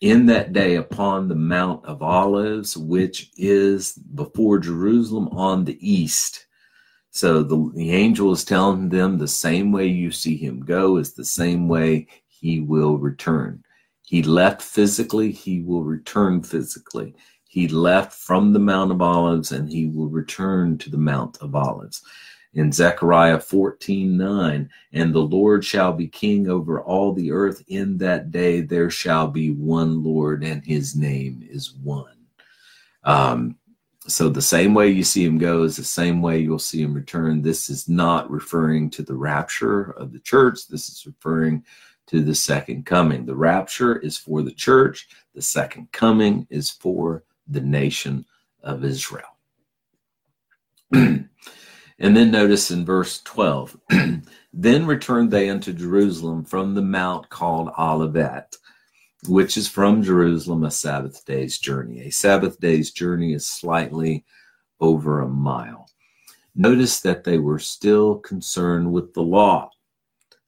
in that day upon the Mount of Olives, which is before Jerusalem on the east. So the, the angel is telling them the same way you see him go is the same way he will return. He left physically, he will return physically. He left from the Mount of Olives and he will return to the Mount of Olives in Zechariah 14 9, and the Lord shall be king over all the earth. In that day there shall be one Lord, and his name is one. Um, so the same way you see him go is the same way you'll see him return. This is not referring to the rapture of the church. This is referring to the second coming. The rapture is for the church. The second coming is for the nation of Israel. And then notice in verse 12, then returned they unto Jerusalem from the mount called Olivet, which is from Jerusalem a Sabbath day's journey. A Sabbath day's journey is slightly over a mile. Notice that they were still concerned with the law.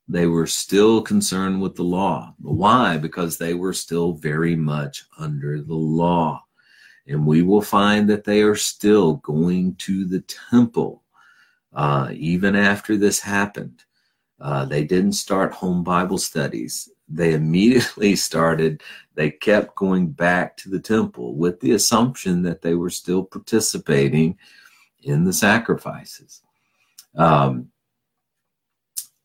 They were still concerned with the law. Why? Because they were still very much under the law. And we will find that they are still going to the temple uh, even after this happened, uh, they didn't start home Bible studies. They immediately started, they kept going back to the temple with the assumption that they were still participating in the sacrifices. Um,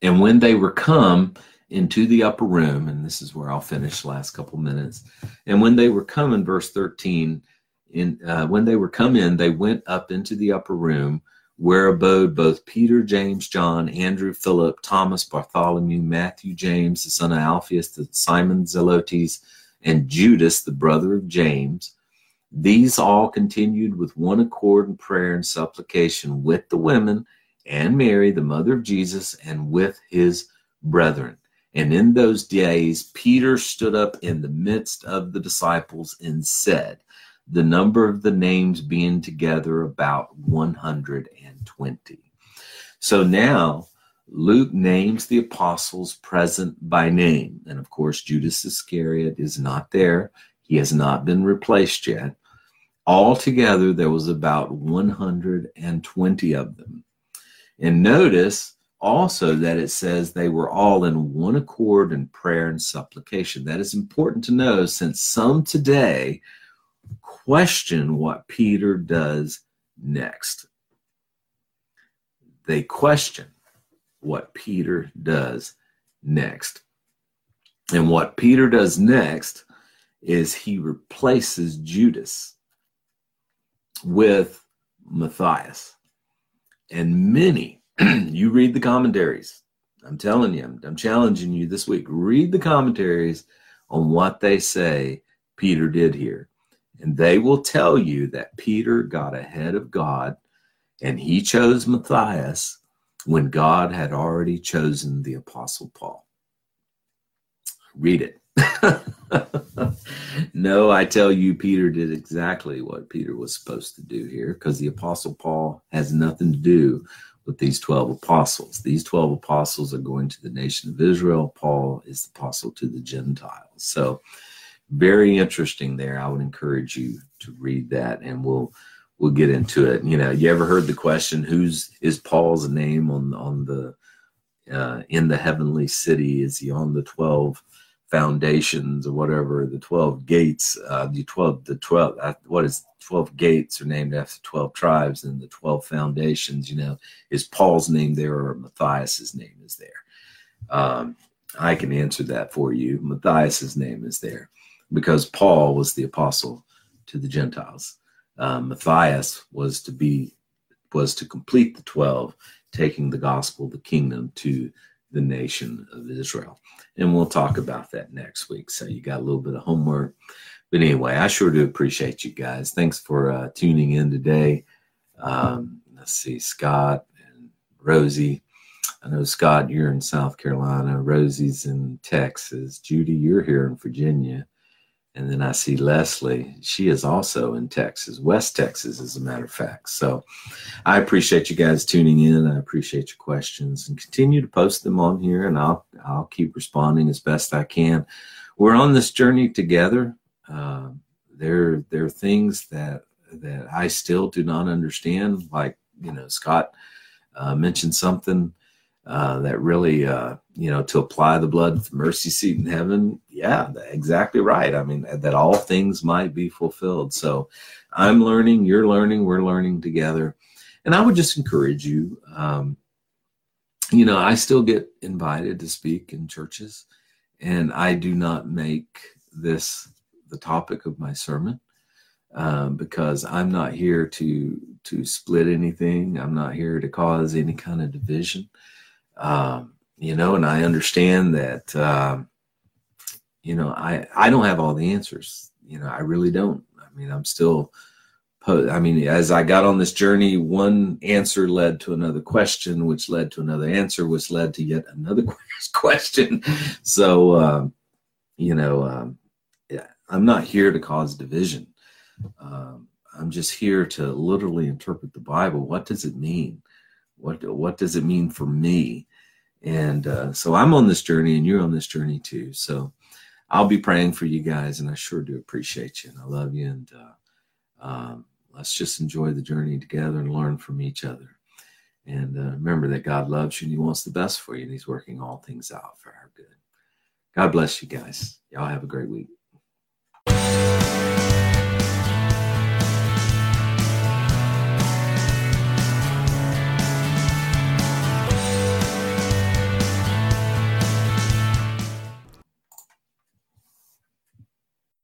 and when they were come into the upper room, and this is where I'll finish the last couple minutes. And when they were come in verse 13, in uh, when they were come in, they went up into the upper room where abode both Peter, James, John, Andrew, Philip, Thomas, Bartholomew, Matthew, James, the son of Alphaeus, the Simon Zelotes, and Judas, the brother of James. These all continued with one accord in prayer and supplication with the women and Mary, the mother of Jesus, and with his brethren. And in those days, Peter stood up in the midst of the disciples and said, the number of the names being together about 120. So now Luke names the apostles present by name. And of course, Judas Iscariot is not there, he has not been replaced yet. Altogether, there was about 120 of them. And notice also that it says they were all in one accord in prayer and supplication. That is important to know since some today question what Peter does next. They question what Peter does next. And what Peter does next is he replaces Judas with Matthias. And many, you read the commentaries. I'm telling you, I'm, I'm challenging you this week. Read the commentaries on what they say Peter did here. And they will tell you that Peter got ahead of God and he chose Matthias when God had already chosen the Apostle Paul. Read it. no, I tell you, Peter did exactly what Peter was supposed to do here because the Apostle Paul has nothing to do with these 12 apostles. These 12 apostles are going to the nation of Israel. Paul is the apostle to the Gentiles. So, very interesting there. I would encourage you to read that and we'll we'll get into it. You know, you ever heard the question, who's is Paul's name on on the uh, in the heavenly city? Is he on the 12 foundations or whatever, the 12 gates, uh, the 12, the 12, uh, what is 12 gates are named after 12 tribes and the 12 foundations, you know, is Paul's name there or Matthias's name is there? Um, I can answer that for you. Matthias's name is there because Paul was the apostle to the Gentiles. Um, Matthias was to be was to complete the twelve, taking the gospel, the kingdom to the nation of Israel. And we'll talk about that next week. So you got a little bit of homework. But anyway, I sure do appreciate you guys. Thanks for uh, tuning in today. Um, let's see, Scott and Rosie. I know, Scott, you're in South Carolina. Rosie's in Texas. Judy, you're here in Virginia. And then I see Leslie. She is also in Texas, West Texas, as a matter of fact. So I appreciate you guys tuning in. I appreciate your questions and continue to post them on here, and I'll I'll keep responding as best I can. We're on this journey together. Uh, there there are things that that I still do not understand. Like you know, Scott uh, mentioned something uh, that really, uh, you know, to apply the blood the mercy seat in heaven. Yeah, exactly right. I mean, that all things might be fulfilled. So I'm learning, you're learning, we're learning together. And I would just encourage you, um, you know, I still get invited to speak in churches, and I do not make this the topic of my sermon. Um, because I'm not here to to split anything. I'm not here to cause any kind of division. Um, you know, and I understand that, um, you know, I, I don't have all the answers. You know, I really don't. I mean, I'm still, I mean, as I got on this journey, one answer led to another question, which led to another answer, which led to yet another question. So, um, you know, um, yeah, I'm not here to cause division. Um, I'm just here to literally interpret the Bible. What does it mean? What what does it mean for me? And uh, so I'm on this journey, and you're on this journey too. So I'll be praying for you guys, and I sure do appreciate you, and I love you. And uh, um, let's just enjoy the journey together and learn from each other. And uh, remember that God loves you and He wants the best for you, and He's working all things out for our good. God bless you guys. Y'all have a great week.